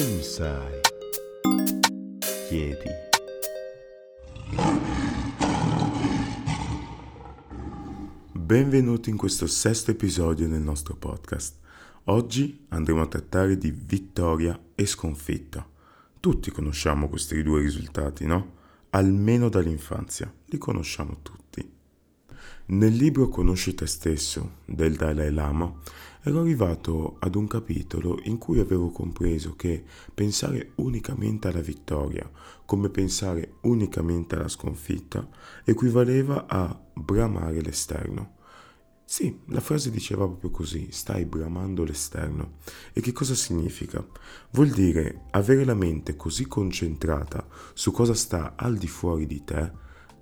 Non sai, chiedi. Benvenuti in questo sesto episodio del nostro podcast. Oggi andremo a trattare di vittoria e sconfitta. Tutti conosciamo questi due risultati, no? Almeno dall'infanzia, li conosciamo tutti. Nel libro Conosci te stesso del Dalai Lama ero arrivato ad un capitolo in cui avevo compreso che pensare unicamente alla vittoria, come pensare unicamente alla sconfitta, equivaleva a bramare l'esterno. Sì, la frase diceva proprio così, stai bramando l'esterno. E che cosa significa? Vuol dire avere la mente così concentrata su cosa sta al di fuori di te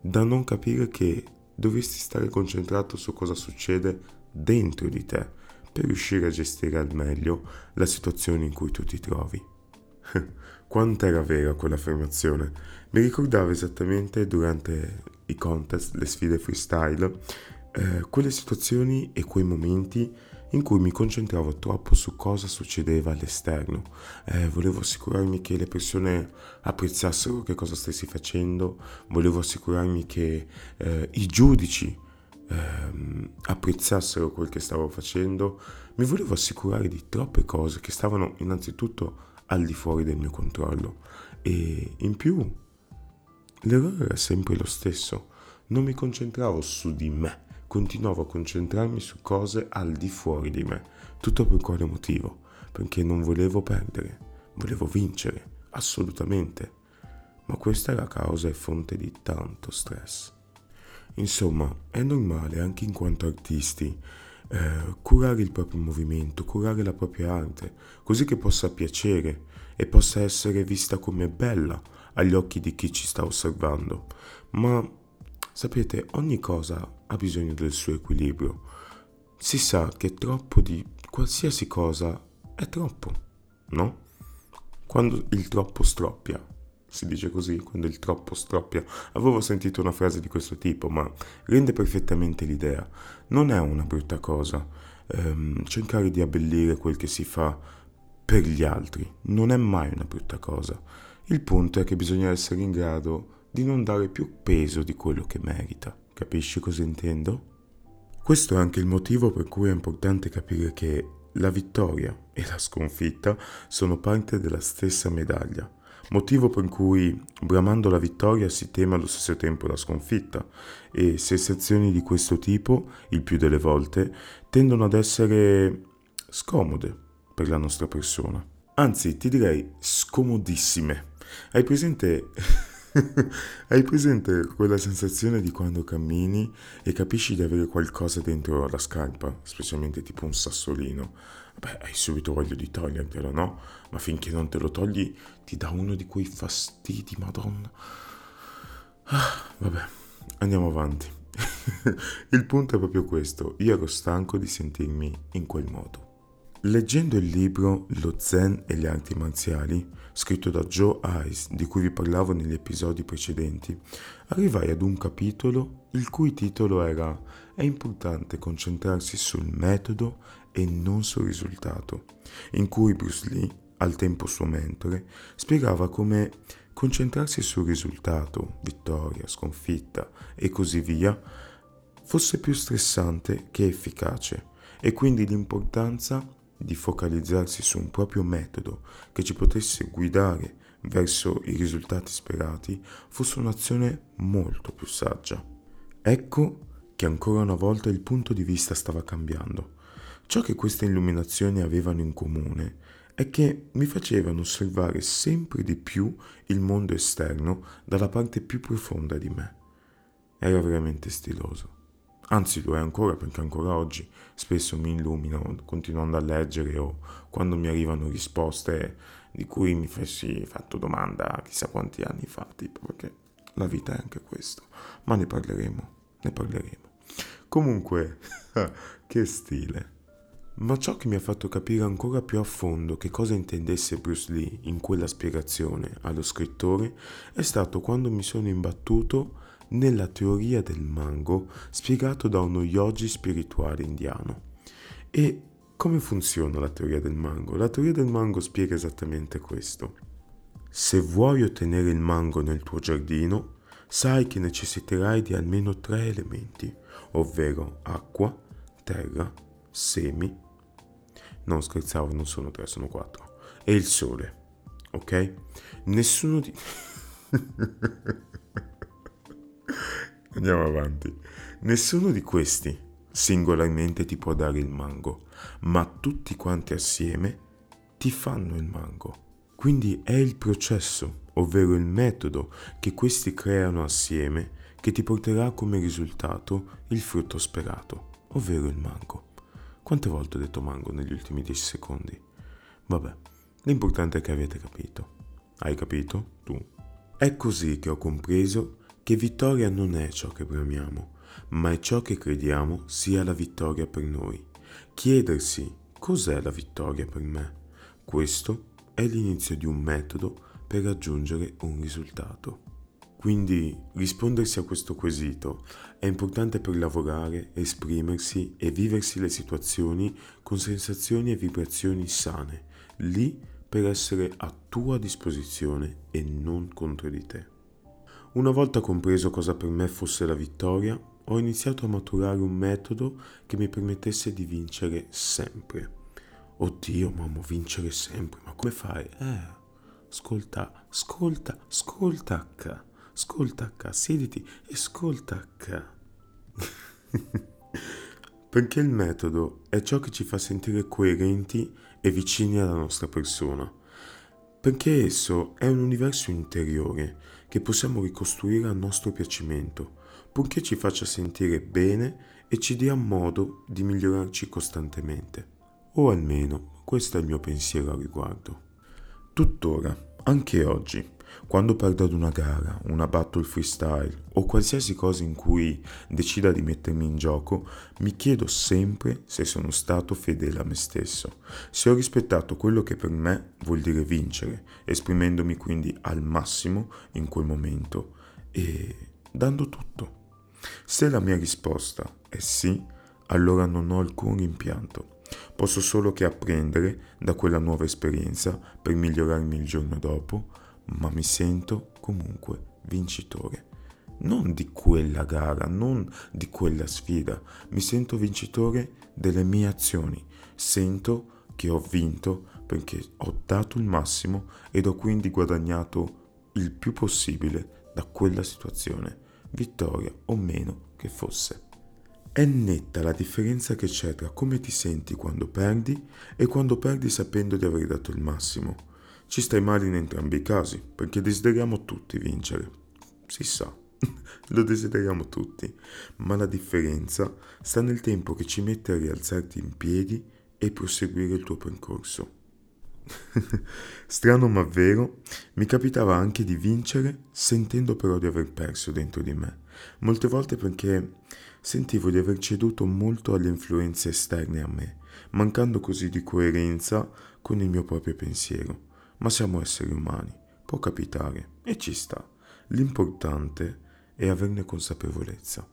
da non capire che dovresti stare concentrato su cosa succede dentro di te per riuscire a gestire al meglio la situazione in cui tu ti trovi. Quanto era vera quell'affermazione? Mi ricordavo esattamente durante i contest, le sfide freestyle, eh, quelle situazioni e quei momenti in cui mi concentravo troppo su cosa succedeva all'esterno. Eh, volevo assicurarmi che le persone apprezzassero che cosa stessi facendo, volevo assicurarmi che eh, i giudici eh, apprezzassero quel che stavo facendo, mi volevo assicurare di troppe cose che stavano innanzitutto al di fuori del mio controllo. E in più l'errore era sempre lo stesso, non mi concentravo su di me continuavo a concentrarmi su cose al di fuori di me. Tutto per quale motivo? Perché non volevo perdere, volevo vincere, assolutamente. Ma questa è la causa e fonte di tanto stress. Insomma, è normale anche in quanto artisti eh, curare il proprio movimento, curare la propria arte, così che possa piacere e possa essere vista come bella agli occhi di chi ci sta osservando. Ma sapete, ogni cosa ha bisogno del suo equilibrio. Si sa che troppo di qualsiasi cosa è troppo, no? Quando il troppo stroppia, si dice così, quando il troppo stroppia. Avevo sentito una frase di questo tipo, ma rende perfettamente l'idea. Non è una brutta cosa ehm, cercare di abbellire quel che si fa per gli altri. Non è mai una brutta cosa. Il punto è che bisogna essere in grado di non dare più peso di quello che merita. Capisci cosa intendo? Questo è anche il motivo per cui è importante capire che la vittoria e la sconfitta sono parte della stessa medaglia, motivo per cui bramando la vittoria si teme allo stesso tempo la sconfitta e sensazioni di questo tipo, il più delle volte, tendono ad essere scomode per la nostra persona. Anzi, ti direi scomodissime. Hai presente Hai presente quella sensazione di quando cammini e capisci di avere qualcosa dentro la scarpa, specialmente tipo un sassolino? Beh, hai subito voglia di togliertelo, no? Ma finché non te lo togli ti dà uno di quei fastidi, madonna. Ah, vabbè, andiamo avanti. il punto è proprio questo, io ero stanco di sentirmi in quel modo. Leggendo il libro Lo Zen e le arti marziali, scritto da Joe Ice, di cui vi parlavo negli episodi precedenti, arrivai ad un capitolo il cui titolo era È importante concentrarsi sul metodo e non sul risultato, in cui Bruce Lee, al tempo suo mentore, spiegava come concentrarsi sul risultato, vittoria, sconfitta e così via, fosse più stressante che efficace e quindi l'importanza di focalizzarsi su un proprio metodo che ci potesse guidare verso i risultati sperati fosse un'azione molto più saggia. Ecco che ancora una volta il punto di vista stava cambiando. Ciò che queste illuminazioni avevano in comune è che mi facevano osservare sempre di più il mondo esterno dalla parte più profonda di me. Era veramente stiloso. Anzi lo è ancora perché ancora oggi spesso mi illumino continuando a leggere o quando mi arrivano risposte di cui mi fossi fatto domanda chissà quanti anni fa, tipo perché la vita è anche questo. Ma ne parleremo, ne parleremo. Comunque, che stile. Ma ciò che mi ha fatto capire ancora più a fondo che cosa intendesse Bruce Lee in quella spiegazione allo scrittore è stato quando mi sono imbattuto nella teoria del mango spiegato da uno yogi spirituale indiano. E come funziona la teoria del mango? La teoria del mango spiega esattamente questo. Se vuoi ottenere il mango nel tuo giardino, sai che necessiterai di almeno tre elementi, ovvero acqua, terra, semi. Non scherzavo, non sono tre, sono quattro. E il sole, ok? Nessuno di... Andiamo avanti. Nessuno di questi singolarmente ti può dare il mango, ma tutti quanti assieme ti fanno il mango. Quindi è il processo, ovvero il metodo che questi creano assieme che ti porterà come risultato il frutto sperato, ovvero il mango. Quante volte ho detto mango negli ultimi 10 secondi? Vabbè, l'importante è che avete capito. Hai capito? Tu? È così che ho compreso che vittoria non è ciò che bramiamo, ma è ciò che crediamo sia la vittoria per noi. Chiedersi cos'è la vittoria per me. Questo è l'inizio di un metodo per raggiungere un risultato. Quindi rispondersi a questo quesito è importante per lavorare, esprimersi e viversi le situazioni con sensazioni e vibrazioni sane, lì per essere a tua disposizione e non contro di te. Una volta compreso cosa per me fosse la vittoria, ho iniziato a maturare un metodo che mi permettesse di vincere sempre. Oddio, mamma, vincere sempre, ma come fai? Eh, ascolta, ascolta, ascolta H, ascolta siediti e ascolta. Perché il metodo è ciò che ci fa sentire coerenti e vicini alla nostra persona. Perché esso è un universo interiore che possiamo ricostruire a nostro piacimento, purché ci faccia sentire bene e ci dia modo di migliorarci costantemente. O almeno questo è il mio pensiero a riguardo. Tuttora, anche oggi, quando perdo ad una gara, una battle freestyle o qualsiasi cosa in cui decida di mettermi in gioco, mi chiedo sempre se sono stato fedele a me stesso, se ho rispettato quello che per me vuol dire vincere, esprimendomi quindi al massimo in quel momento e dando tutto. Se la mia risposta è sì, allora non ho alcun rimpianto Posso solo che apprendere da quella nuova esperienza per migliorarmi il giorno dopo, ma mi sento comunque vincitore. Non di quella gara, non di quella sfida, mi sento vincitore delle mie azioni. Sento che ho vinto perché ho dato il massimo ed ho quindi guadagnato il più possibile da quella situazione, vittoria o meno che fosse. È netta la differenza che c'è tra come ti senti quando perdi e quando perdi sapendo di aver dato il massimo. Ci stai male in entrambi i casi, perché desideriamo tutti vincere. Si sa, lo desideriamo tutti, ma la differenza sta nel tempo che ci mette a rialzarti in piedi e proseguire il tuo percorso. Strano ma vero, mi capitava anche di vincere sentendo però di aver perso dentro di me. Molte volte perché sentivo di aver ceduto molto alle influenze esterne a me, mancando così di coerenza con il mio proprio pensiero. Ma siamo esseri umani, può capitare e ci sta. L'importante è averne consapevolezza.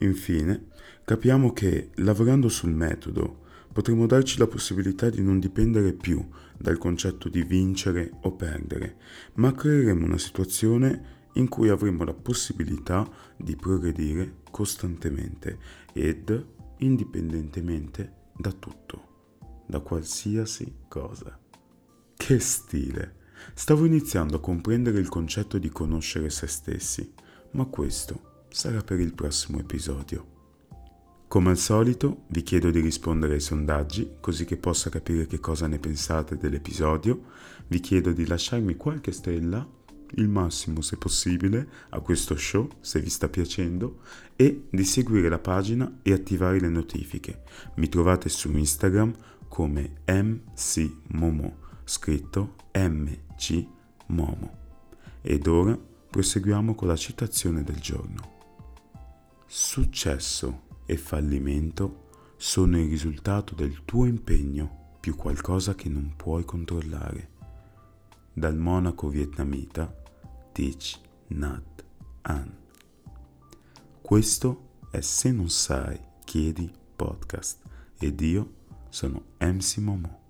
Infine, capiamo che lavorando sul metodo potremo darci la possibilità di non dipendere più dal concetto di vincere o perdere, ma creeremo una situazione in cui avremo la possibilità di progredire costantemente ed indipendentemente da tutto, da qualsiasi cosa. Che stile! Stavo iniziando a comprendere il concetto di conoscere se stessi, ma questo sarà per il prossimo episodio. Come al solito vi chiedo di rispondere ai sondaggi così che possa capire che cosa ne pensate dell'episodio, vi chiedo di lasciarmi qualche stella il massimo se possibile a questo show se vi sta piacendo e di seguire la pagina e attivare le notifiche. Mi trovate su Instagram come MC Momo, scritto MC Momo. Ed ora proseguiamo con la citazione del giorno. Successo e fallimento sono il risultato del tuo impegno più qualcosa che non puoi controllare dal monaco vietnamita Thich Nhat Hanh. Questo è Se non sai, chiedi podcast ed io sono MC Momo.